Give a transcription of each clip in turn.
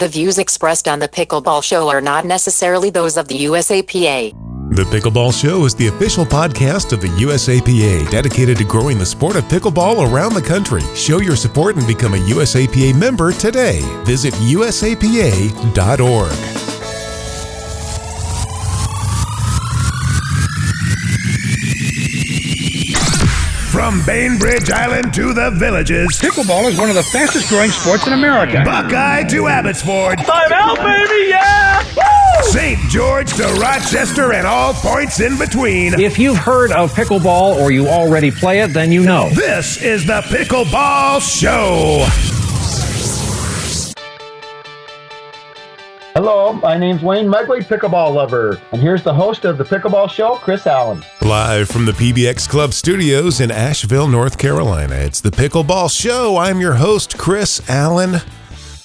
The views expressed on the Pickleball Show are not necessarily those of the USAPA. The Pickleball Show is the official podcast of the USAPA dedicated to growing the sport of pickleball around the country. Show your support and become a USAPA member today. Visit usapa.org. From Bainbridge Island to the villages, Pickleball is one of the fastest growing sports in America. Buckeye to Abbotsford, Time out, baby, yeah! St. George to Rochester, and all points in between. If you've heard of pickleball or you already play it, then you know. This is the Pickleball Show. Hello, my name's Wayne Megley, pickleball lover, and here's the host of the Pickleball Show, Chris Allen. Live from the PBX Club studios in Asheville, North Carolina, it's the Pickleball Show. I'm your host, Chris Allen.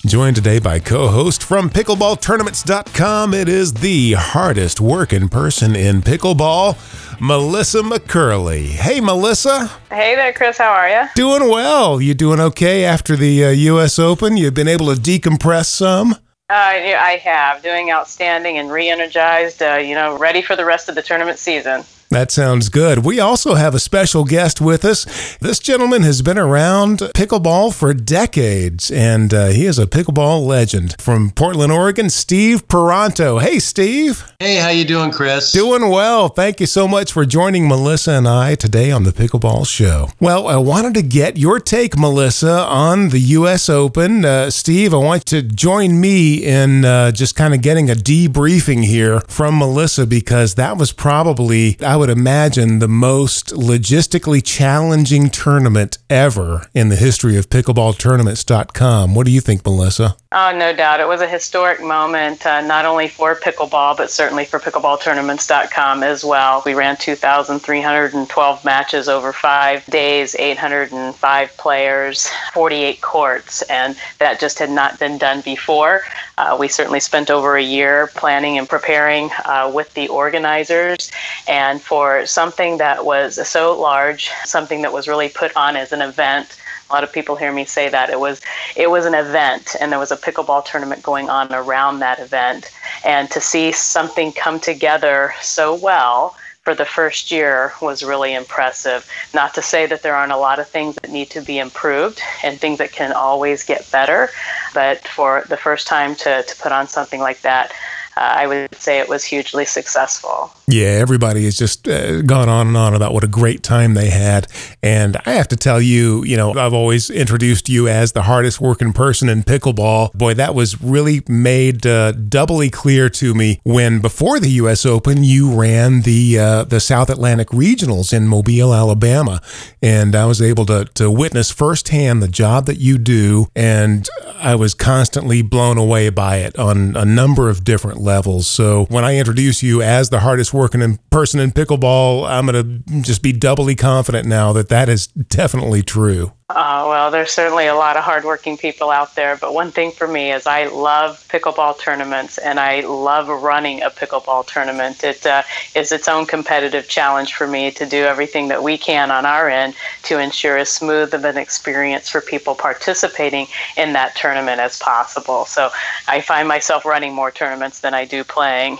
Joined today by co host from pickleballtournaments.com. It is the hardest working person in pickleball, Melissa McCurley. Hey, Melissa. Hey there, Chris. How are you? Doing well. You doing okay after the uh, U.S. Open? You've been able to decompress some? Uh, I have. Doing outstanding and re energized, uh, you know, ready for the rest of the tournament season. That sounds good. We also have a special guest with us. This gentleman has been around pickleball for decades, and uh, he is a pickleball legend from Portland, Oregon. Steve Paranto. Hey, Steve. Hey, how you doing, Chris? Doing well. Thank you so much for joining Melissa and I today on the Pickleball Show. Well, I wanted to get your take, Melissa, on the U.S. Open. Uh, Steve, I want you to join me in uh, just kind of getting a debriefing here from Melissa because that was probably, I would imagine, the most logistically challenging tournament ever in the history of pickleballtournaments.com. What do you think, Melissa? Oh, no doubt. It was a historic moment, uh, not only for pickleball, but certainly for pickleballtournaments.com as well. We ran 2,312 matches over five days, 805 players, 48 courts, and that just had not been done before. Uh, we certainly spent over a year planning and preparing uh, with the organizers, and for something that was so large, something that was really put on as an event. A lot of people hear me say that it was it was an event, and there was a pickleball tournament going on around that event, and to see something come together so well for the first year was really impressive. Not to say that there aren't a lot of things that need to be improved and things that can always get better, but for the first time to, to put on something like that, uh, I would say it was hugely successful. Yeah, everybody has just uh, gone on and on about what a great time they had. And I have to tell you, you know, I've always introduced you as the hardest working person in pickleball. Boy, that was really made uh, doubly clear to me when before the U.S. Open, you ran the uh, the South Atlantic Regionals in Mobile, Alabama, and I was able to to witness firsthand the job that you do, and I was constantly blown away by it on a number of different levels. So when I introduce you as the hardest working in person in pickleball, I'm going to just be doubly confident now that that is definitely true. Uh, well, there's certainly a lot of hardworking people out there, but one thing for me is I love pickleball tournaments and I love running a pickleball tournament. It uh, is its own competitive challenge for me to do everything that we can on our end to ensure as smooth of an experience for people participating in that tournament as possible. So I find myself running more tournaments than I do playing.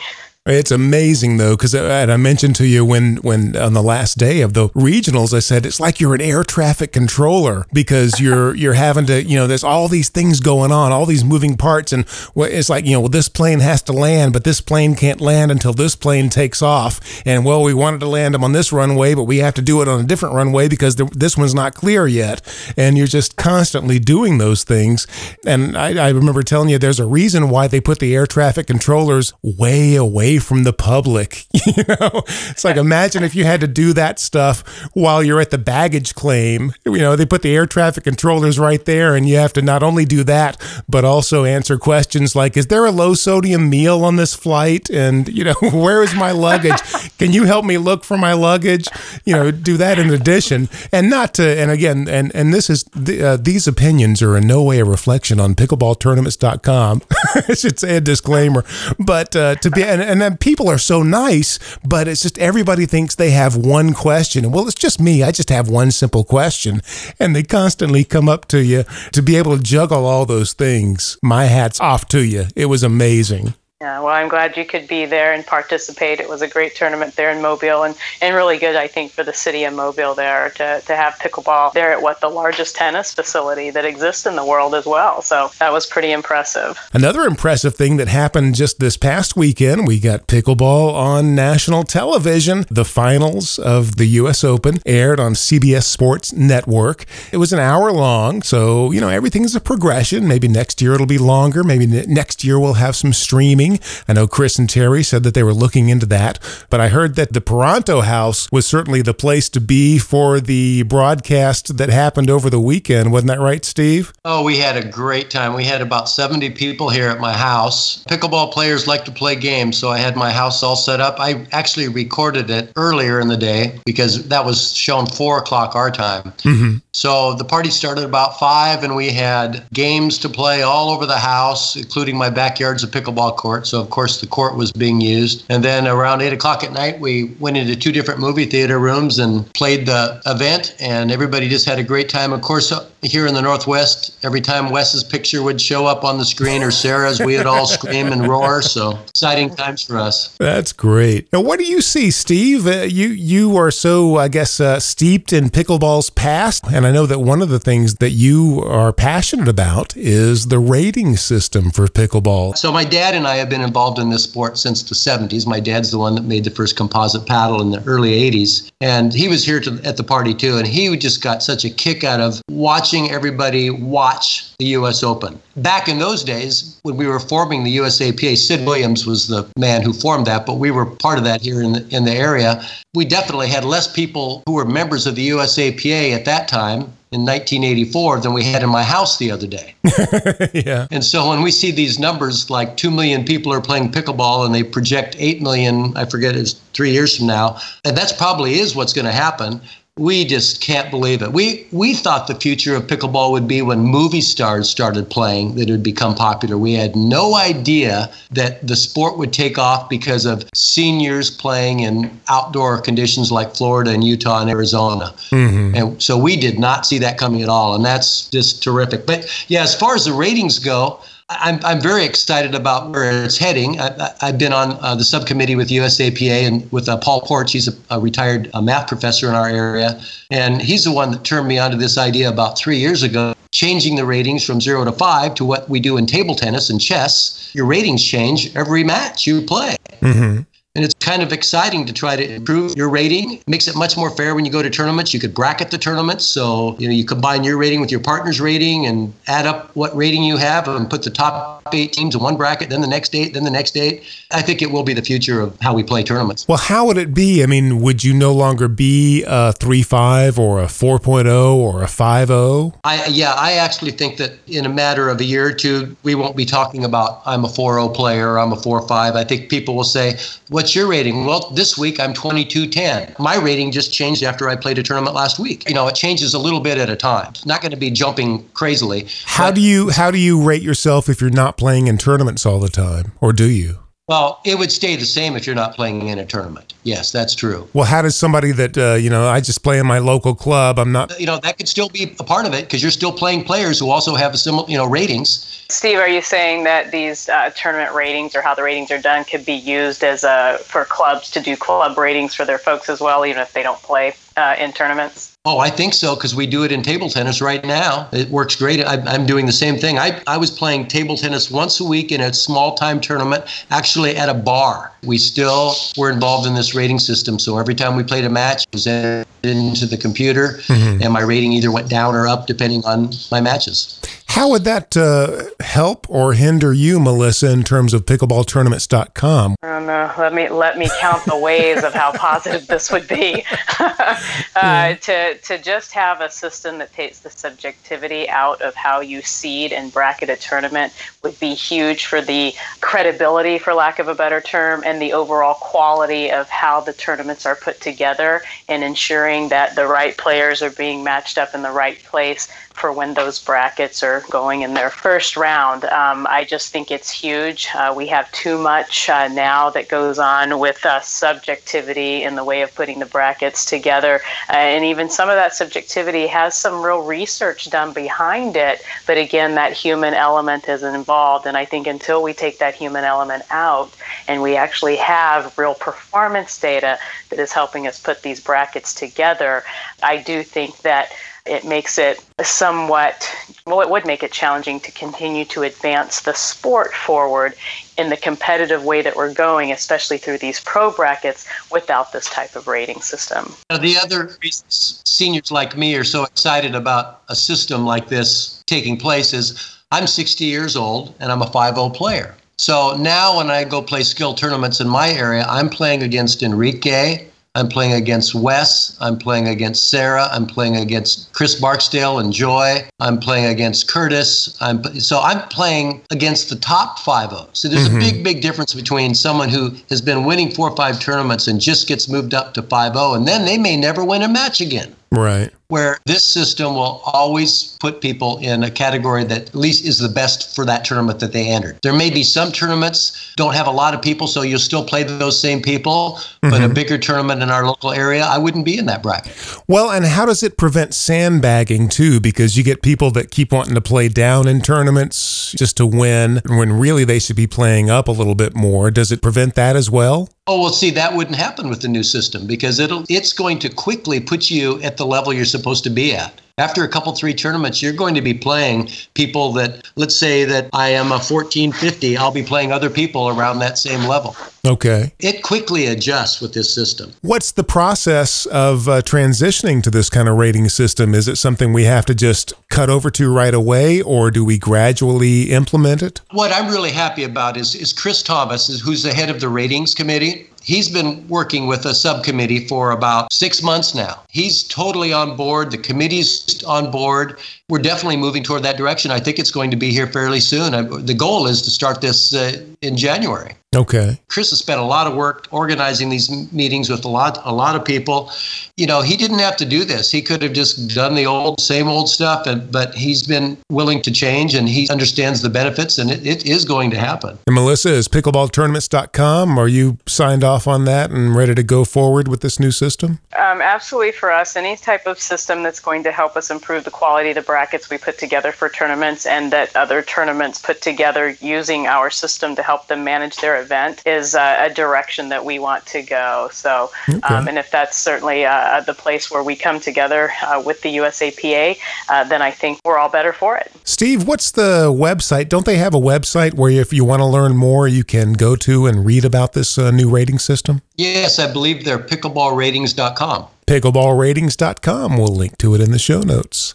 It's amazing though, because uh, I mentioned to you when, when on the last day of the regionals, I said it's like you're an air traffic controller because you're you're having to, you know, there's all these things going on, all these moving parts, and it's like, you know, well, this plane has to land, but this plane can't land until this plane takes off, and well, we wanted to land them on this runway, but we have to do it on a different runway because the, this one's not clear yet, and you're just constantly doing those things. And I, I remember telling you there's a reason why they put the air traffic controllers way away from the public. You know, it's like imagine if you had to do that stuff while you're at the baggage claim. You know, they put the air traffic controllers right there, and you have to not only do that, but also answer questions like, "Is there a low sodium meal on this flight?" And you know, where is my luggage? Can you help me look for my luggage? You know, do that in addition, and not to. And again, and and this is uh, these opinions are in no way a reflection on pickleballtournaments.com. I should say a disclaimer, but uh, to be and, and and people are so nice, but it's just everybody thinks they have one question. And well, it's just me. I just have one simple question. And they constantly come up to you to be able to juggle all those things. My hat's off to you. It was amazing. Yeah, well, I'm glad you could be there and participate. It was a great tournament there in Mobile and, and really good, I think, for the city of Mobile there to, to have pickleball there at what the largest tennis facility that exists in the world as well. So that was pretty impressive. Another impressive thing that happened just this past weekend, we got pickleball on national television. The finals of the U.S. Open aired on CBS Sports Network. It was an hour long, so, you know, everything's a progression. Maybe next year it'll be longer. Maybe next year we'll have some streaming I know Chris and Terry said that they were looking into that, but I heard that the Paranto House was certainly the place to be for the broadcast that happened over the weekend. Wasn't that right, Steve? Oh, we had a great time. We had about 70 people here at my house. Pickleball players like to play games, so I had my house all set up. I actually recorded it earlier in the day because that was shown four o'clock our time. Mm-hmm. So the party started about five, and we had games to play all over the house, including my backyard's a pickleball court court. So, of course, the court was being used. And then around 8 o'clock at night, we went into two different movie theater rooms and played the event. And everybody just had a great time. Of course, here in the Northwest, every time Wes's picture would show up on the screen or Sarah's, we would all scream and roar. So, exciting times for us. That's great. Now, what do you see, Steve? Uh, you, you are so, I guess, uh, steeped in pickleball's past. And I know that one of the things that you are passionate about is the rating system for pickleball. So, my dad and I have been involved in this sport since the 70s. My dad's the one that made the first composite paddle in the early 80s. And he was here to, at the party too. And he just got such a kick out of watching everybody watch the U.S. Open. Back in those days, when we were forming the USAPA, Sid Williams was the man who formed that, but we were part of that here in the, in the area. We definitely had less people who were members of the USAPA at that time in 1984 than we had in my house the other day. yeah. And so when we see these numbers like 2 million people are playing pickleball and they project 8 million, I forget it's 3 years from now, and that's probably is what's going to happen we just can't believe it. We we thought the future of pickleball would be when movie stars started playing that it would become popular. We had no idea that the sport would take off because of seniors playing in outdoor conditions like Florida and Utah and Arizona. Mm-hmm. And so we did not see that coming at all and that's just terrific. But yeah, as far as the ratings go, I'm, I'm very excited about where it's heading. I, have been on uh, the subcommittee with USAPA and with uh, Paul Porch. He's a, a retired uh, math professor in our area. And he's the one that turned me onto this idea about three years ago, changing the ratings from zero to five to what we do in table tennis and chess. Your ratings change every match you play. Mm-hmm. And it's kind of exciting to try to improve your rating. It makes it much more fair when you go to tournaments. You could bracket the tournaments. So, you know, you combine your rating with your partner's rating and add up what rating you have and put the top eight teams in one bracket, then the next eight, then the next eight. I think it will be the future of how we play tournaments. Well, how would it be? I mean, would you no longer be a 3 5 or a 4.0 or a 5 I Yeah, I actually think that in a matter of a year or two, we won't be talking about I'm a 4 0 player or I'm a 4 5. I think people will say, What's your rating? Well, this week I'm 2210. My rating just changed after I played a tournament last week. You know, it changes a little bit at a time. It's not going to be jumping crazily. How do you how do you rate yourself if you're not playing in tournaments all the time, or do you? Well, it would stay the same if you're not playing in a tournament. Yes, that's true. Well, how does somebody that uh, you know I just play in my local club? I'm not. You know that could still be a part of it because you're still playing players who also have a similar you know ratings. Steve, are you saying that these uh, tournament ratings or how the ratings are done could be used as a for clubs to do club ratings for their folks as well, even if they don't play uh, in tournaments? Oh, I think so because we do it in table tennis right now. It works great. I, am doing the same thing. I, I was playing table tennis once a week in a small time tournament, actually at a bar. We still were involved in this rating system. So every time we played a match, it was into the computer, mm-hmm. and my rating either went down or up depending on my matches. How would that uh, help or hinder you, Melissa, in terms of pickleballtournaments.com? I don't know. Let me let me count the ways of how positive this would be. uh, yeah. To to just have a system that takes the subjectivity out of how you seed and bracket a tournament would be huge for the credibility, for lack of a better term, and the overall quality of how the tournaments are put together, and ensuring that the right players are being matched up in the right place for when those brackets are going in their first round. Um, I just think it's huge. Uh, we have too much uh, now that goes on with uh, subjectivity in the way of putting the brackets together. Uh, and even some of that subjectivity has some real research done behind it. But again, that human element is involved. And I think until we take that human element out and we actually have real performance data that is helping us put these brackets together, I do think that it makes it somewhat, well, it would make it challenging to continue to advance the sport forward in the competitive way that we're going, especially through these pro brackets, without this type of rating system. The other seniors like me are so excited about a system like this taking place is I'm 60 years old and I'm a 5 0 player. So now when I go play skill tournaments in my area, I'm playing against Enrique, I'm playing against Wes. I'm playing against Sarah. I'm playing against Chris Barksdale and Joy. I'm playing against Curtis. I'm so I'm playing against the top five of. So there's mm-hmm. a big, big difference between someone who has been winning four or five tournaments and just gets moved up to five zero, and then they may never win a match again. Right where this system will always put people in a category that at least is the best for that tournament that they entered. There may be some tournaments don't have a lot of people, so you'll still play those same people, mm-hmm. but a mm-hmm. bigger tournament in our local area, I wouldn't be in that bracket. Well, and how does it prevent sandbagging too? Because you get people that keep wanting to play down in tournaments just to win when really they should be playing up a little bit more. Does it prevent that as well? Oh well, see that wouldn't happen with the new system because it'll it's going to quickly put you at the level you're supposed to be at. After a couple three tournaments you're going to be playing people that let's say that i am a 1450 i'll be playing other people around that same level. Okay. It quickly adjusts with this system. What's the process of uh, transitioning to this kind of rating system? Is it something we have to just cut over to right away or do we gradually implement it? What i'm really happy about is, is chris thomas who's the head of the ratings committee He's been working with a subcommittee for about six months now. He's totally on board. The committee's on board. We're definitely moving toward that direction. I think it's going to be here fairly soon. The goal is to start this uh, in January. Okay. Chris has spent a lot of work organizing these meetings with a lot a lot of people. You know, he didn't have to do this. He could have just done the old same old stuff and but he's been willing to change and he understands the benefits and it, it is going to happen. And Melissa is pickleballtournaments.com. Are you signed off on that and ready to go forward with this new system? Um, absolutely for us any type of system that's going to help us improve the quality of the brackets we put together for tournaments and that other tournaments put together using our system to help them manage their event is uh, a direction that we want to go. So, okay. um, and if that's certainly uh, the place where we come together uh, with the USAPA, uh, then I think we're all better for it. Steve, what's the website? Don't they have a website where if you want to learn more, you can go to and read about this uh, new rating system? Yes, I believe they're pickleballratings.com pickleballratings.com. We'll link to it in the show notes.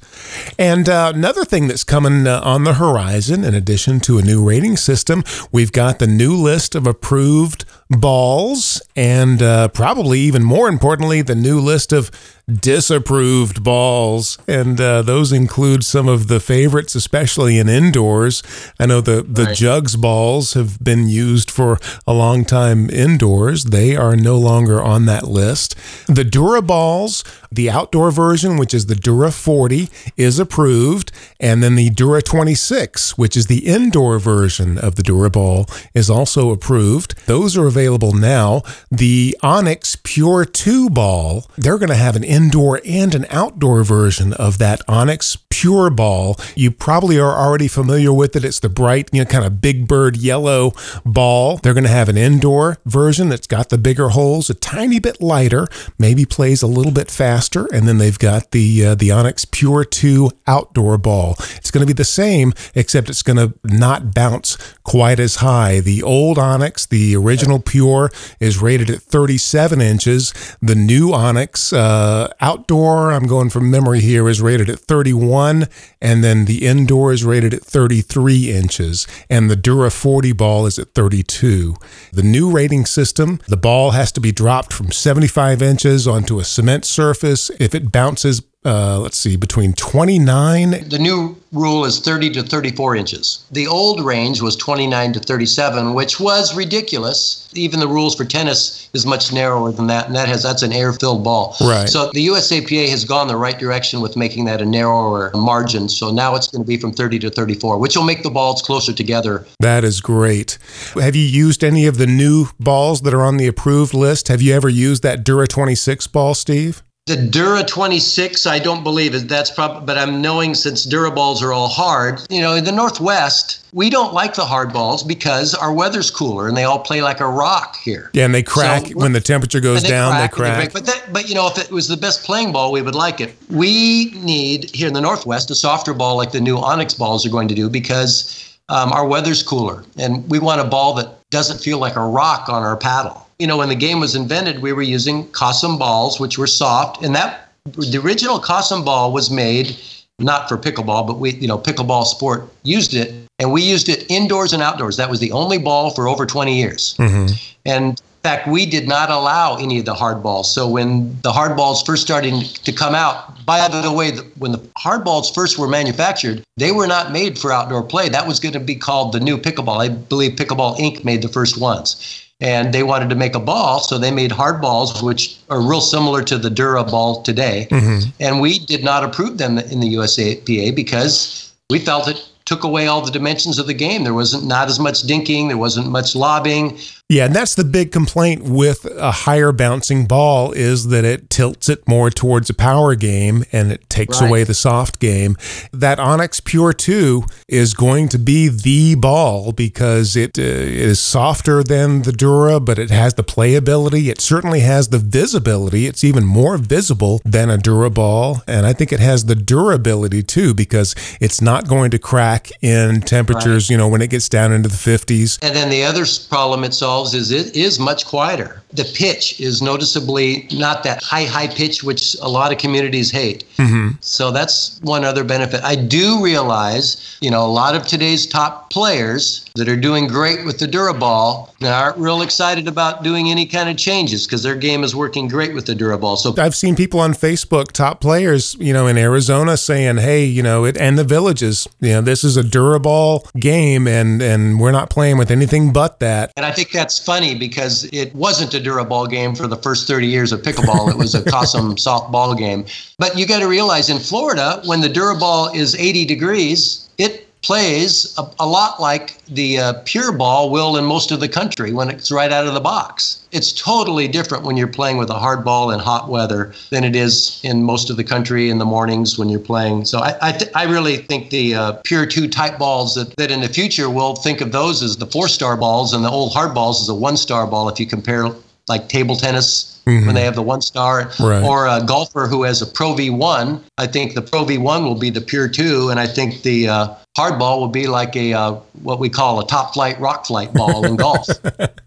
And uh, another thing that's coming uh, on the horizon, in addition to a new rating system, we've got the new list of approved balls, and uh, probably even more importantly, the new list of disapproved balls, and uh, those include some of the favorites, especially in indoors. I know the the right. jugs balls have been used for a long time indoors. They are no longer on that list. The Dura balls, the outdoor version, which is the Dura 40, is approved, and then the Dura 26, which is the indoor version of the Dura ball, is also approved. Those are available now. The Onyx Pure 2 ball, they're going to have an indoor and an outdoor version of that Onyx Pure ball. You probably are already familiar with it. It's the bright, you know, kind of big bird yellow ball. They're going to have an indoor version that's got the bigger holes, a tiny bit lighter, maybe plays a little bit faster, and then they've got the uh, the Onyx Pure 2 outdoor ball. It's going to be the same except it's going to not bounce quite as high. The old Onyx, the original Pure is rated at 37 inches. The new Onyx uh, Uh, outdoor, I'm going from memory here, is rated at 31, and then the indoor is rated at 33 inches, and the Dura 40 ball is at 32. The new rating system, the ball has to be dropped from 75 inches onto a cement surface. If it bounces uh, let's see, between 29. The new rule is 30 to 34 inches. The old range was 29 to 37, which was ridiculous. Even the rules for tennis is much narrower than that, and that has that's an air-filled ball. Right. So the USAPA has gone the right direction with making that a narrower margin. So now it's going to be from 30 to 34, which will make the balls closer together. That is great. Have you used any of the new balls that are on the approved list? Have you ever used that Dura 26 ball, Steve? The Dura 26, I don't believe it. That's probably, but I'm knowing since Dura balls are all hard. You know, in the Northwest, we don't like the hard balls because our weather's cooler and they all play like a rock here. Yeah, and they crack So- when the temperature goes And down. They crack. break. But that, but you know, if it was the best playing ball, we would like it. We need here in the Northwest a softer ball like the new Onyx balls are going to do because um, our weather's cooler and we want a ball that doesn't feel like a rock on our paddle. You know, when the game was invented, we were using Cosom balls, which were soft, and that the original Cosom ball was made not for pickleball, but we, you know, pickleball sport used it, and we used it indoors and outdoors. That was the only ball for over 20 years. Mm-hmm. And in fact, we did not allow any of the hard balls. So when the hard balls first started to come out, by the way, when the hard balls first were manufactured, they were not made for outdoor play. That was going to be called the new pickleball. I believe Pickleball Inc. made the first ones. And they wanted to make a ball, so they made hard balls, which are real similar to the Dura ball today. Mm-hmm. And we did not approve them in the USAPA because we felt it took away all the dimensions of the game. There wasn't not as much dinking, there wasn't much lobbing. Yeah, and that's the big complaint with a higher bouncing ball is that it tilts it more towards a power game and it takes Right. away the soft game. That Onyx Pure 2 is going to be the ball because it uh, is softer than the Dura, but it has the playability. It certainly has the visibility. It's even more visible than a Dura ball, and I think it has the durability too because it's not going to crack in temperatures, you know, when it gets down into the 50s. And then the other s- problem it solves is it is much quieter. The pitch is noticeably not that high, high pitch, which a lot of communities hate. Mm-hmm. So that's one other benefit. I do realize, you know, a lot of today's top players that are doing great with the Duraball aren't real excited about doing any kind of changes because their game is working great with the Duraball. So I've seen people on Facebook, top players, you know, in Arizona saying, "Hey, you know, it and the villages, you know, this is a Duraball game, and and we're not playing with anything but that." And I think that's funny because it wasn't a Duraball game for the first 30 years of pickleball. It was a Cosom softball game. But you got to realize in Florida, when the Duraball is 80 degrees, it plays a, a lot like the uh, pure ball will in most of the country when it's right out of the box. It's totally different when you're playing with a hard ball in hot weather than it is in most of the country in the mornings when you're playing. So I, I, th- I really think the uh, pure two type balls that, that in the future we'll think of those as the four star balls and the old hard balls as a one star ball if you compare like table tennis when they have the one star Right. or a golfer who has a Pro V1. I think the Pro V1 will be the pure two, and I think the uh, hard ball will be like a uh, what we call a top flight rock flight ball in golf.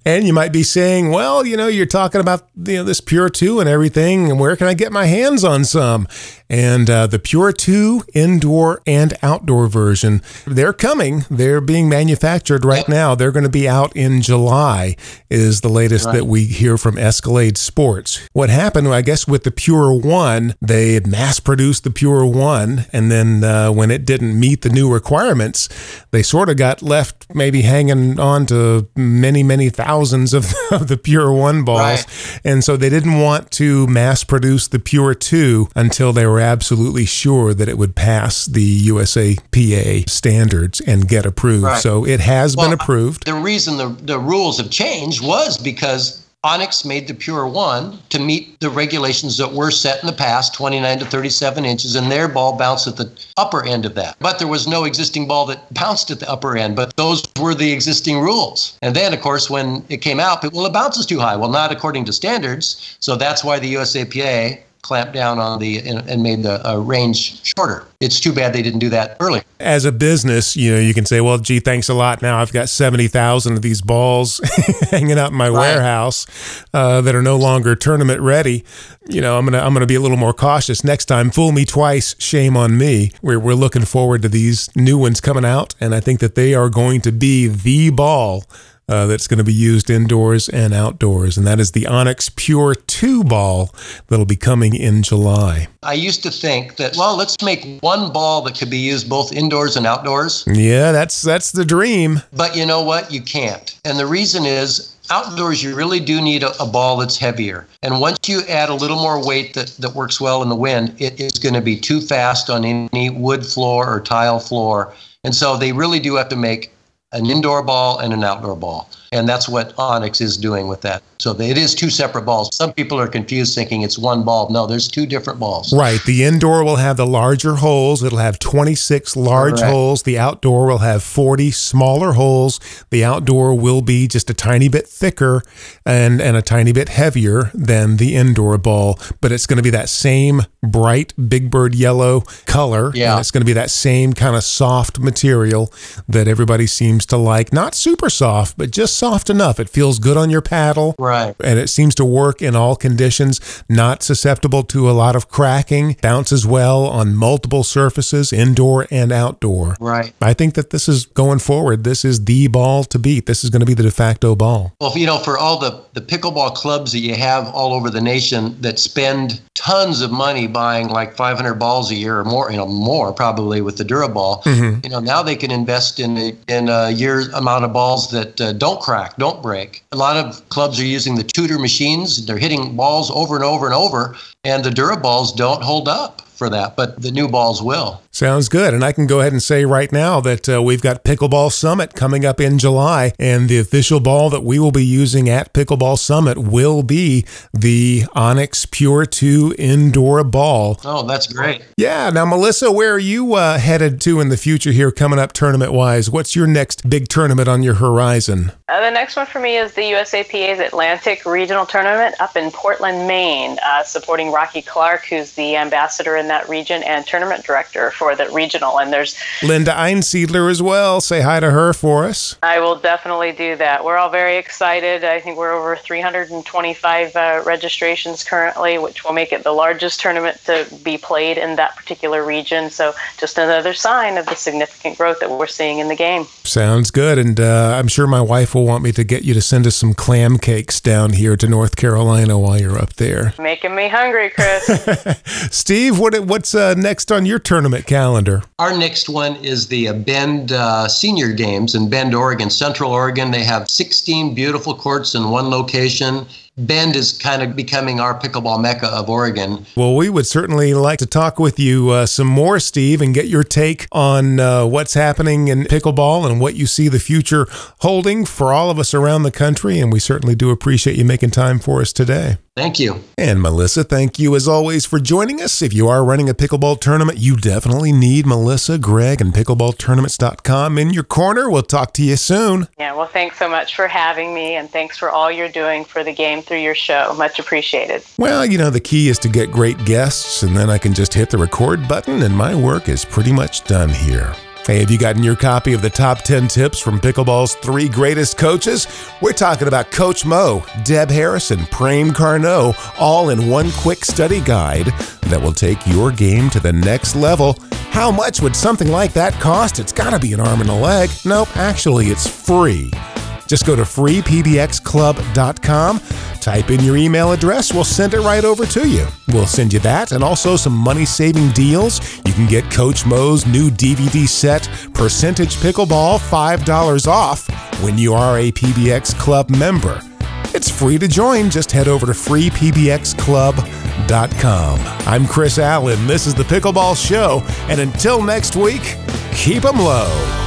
And you might be saying, "Well, you know, you're talking about you know this Pure Two and everything, and where can I get my hands on some?" And uh, the Pure Two indoor and outdoor version, they're coming. They're being manufactured right now. They're going to be out in July. Is the latest that we hear from Escalade Sports. What happened, I guess, with the Pure One, they mass produced the Pure One, and then uh, when it didn't meet the new requirements, they sort of got left maybe hanging on to many, many thousands of, of the Pure One balls. Right. And so they didn't want to mass produce the Pure 2 until they were absolutely sure that it would pass the USAPA standards and get approved. Right. So it has been approved. The reason the, the rules have changed was because Onyx made the Pure One to meet the regulations that were set in the past, 29 to 37 inches, and their ball bounced at the upper end of that. But there was no existing ball that bounced at the upper end, but those were the existing rules. And then, of course, when it came out, well, it bounces too high. Well, not according to standards. So that's why the USAPA clamped down on the and, and made the uh, range shorter. It's too bad they didn't do that earlier. As a business, you know, you can say, well, gee, thanks a lot. Now I've got 70,000 of these balls hanging out in my warehouse uh, that are no longer tournament ready. You know, I'm going to I'm to be a little more cautious next time. Fool me twice, shame on me. We're, we're looking forward to these new ones coming out. And I think that they are going to be the ball uh, that's going to be used indoors and outdoors, and that is the Onyx Pure 2 ball that'll be coming in July. I used to think that, well, let's make one ball that could be used both indoors and outdoors. Yeah, that's that's the dream. But you know what? You can't. And the reason is outdoors you really do need a, a, ball that's heavier and once you add a little more weight that, that works well in the wind it is going to be too fast on any wood floor or tile floor and so they really do have to make an indoor ball and an outdoor ball and that's what onyx is doing with that so it is two separate balls. Some people are confused thinking it's one ball. No, there's two different balls. Right. The indoor will have the larger holes. It'll have 26 large Correct. holes. The outdoor will have 40 smaller holes. The outdoor will be just a tiny bit thicker and, and a tiny bit heavier than the indoor ball, but it's going to be that same bright Big Bird yellow color. Yeah. And it's going to be that same kind of soft material that everybody seems to like. Not super soft, but just soft enough. It feels good on your paddle. Right. And it seems to work in all conditions, not susceptible to a lot of cracking, bounces well on multiple surfaces, indoor and outdoor. Right. I think that this is going forward. This is the ball to beat. This is going to be the de facto ball. Well, you know, for all the, the pickleball clubs that you have all over the nation that spend tons of money buying like 500 balls a year or more, you know, more probably with the Duraball, mm-hmm. you know, now they can invest in a, in a year's amount of balls that uh, don't crack, don't break. A lot of clubs are using the Tutor machines. They're hitting balls over and over and over, and the Dura balls don't hold up for that, but the new balls will. Sounds good. And I can go ahead and say right now that uh, we've got Pickleball Summit coming up in July, and the official ball that we will be using at Pickleball Summit will be the Onyx Pure 2 indoor ball. Oh, that's great. Yeah. Now, Melissa, where are you uh, headed to in the future here coming up tournament wise? What's your next big tournament on your horizon? Uh, the next one for me is the USAPA's Atlantic Regional Tournament up in Portland, Maine, uh, supporting Rocky Clark, who's the ambassador in that region and tournament director for the regional. And there's Linda Einsiedler as well. Say hi to her for us. I will definitely do that. We're all very excited. I think we're over 325 uh, registrations currently, which will make it the largest tournament to be played in that particular region. So just another sign of the significant growth that we're seeing in the game. Sounds good. And uh, I'm sure my wife will want me to get you to send us some clam cakes down here to North Carolina while you're up there. Making me hungry, Chris. Steve, what what's uh, next on your tournament calendar? Our next one is the Bend uh, Senior Games in Bend, Oregon, Central Oregon. They have 16 beautiful courts in one location. Bend is kind of becoming our pickleball mecca of Oregon. Well, we would certainly like to talk with you uh, some more, Steve, and get your take on uh, what's happening in pickleball and what you see the future holding for all of us around the country. And we certainly do appreciate you making time for us today. Thank you. And Melissa, thank you as always for joining us. If you are running a pickleball tournament, you definitely need Melissa, Greg, and pickleballtournaments.com in your corner. We'll talk to you soon. Yeah, well, thanks so much for having me, and thanks for all you're doing for the game through your show. Much appreciated. Well, you know, the key is to get great guests, and then I can just hit the record button, and my work is pretty much done here. Hey, have you gotten your copy of the top 10 tips from pickleball's three greatest coaches? We're talking about Coach Mo, Deb Harrison, Prem Carnot, all in one quick study guide that will take your game to the next level. How much would something like that cost? It's got to be an arm and a leg. Nope, actually, it's free. Just go to freepbxclub.com, type in your email address, we'll send it right over to you. We'll send you that and also some money saving deals. You can get Coach Mo's new DVD set, Percentage Pickleball, $5 off when you are a PBX Club member. It's free to join. Just head over to freepbxclub.com. I'm Chris Allen. This is the Pickleball Show. And until next week, keep them low.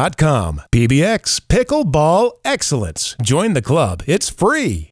PBX Pickleball Excellence. Join the club. It's free.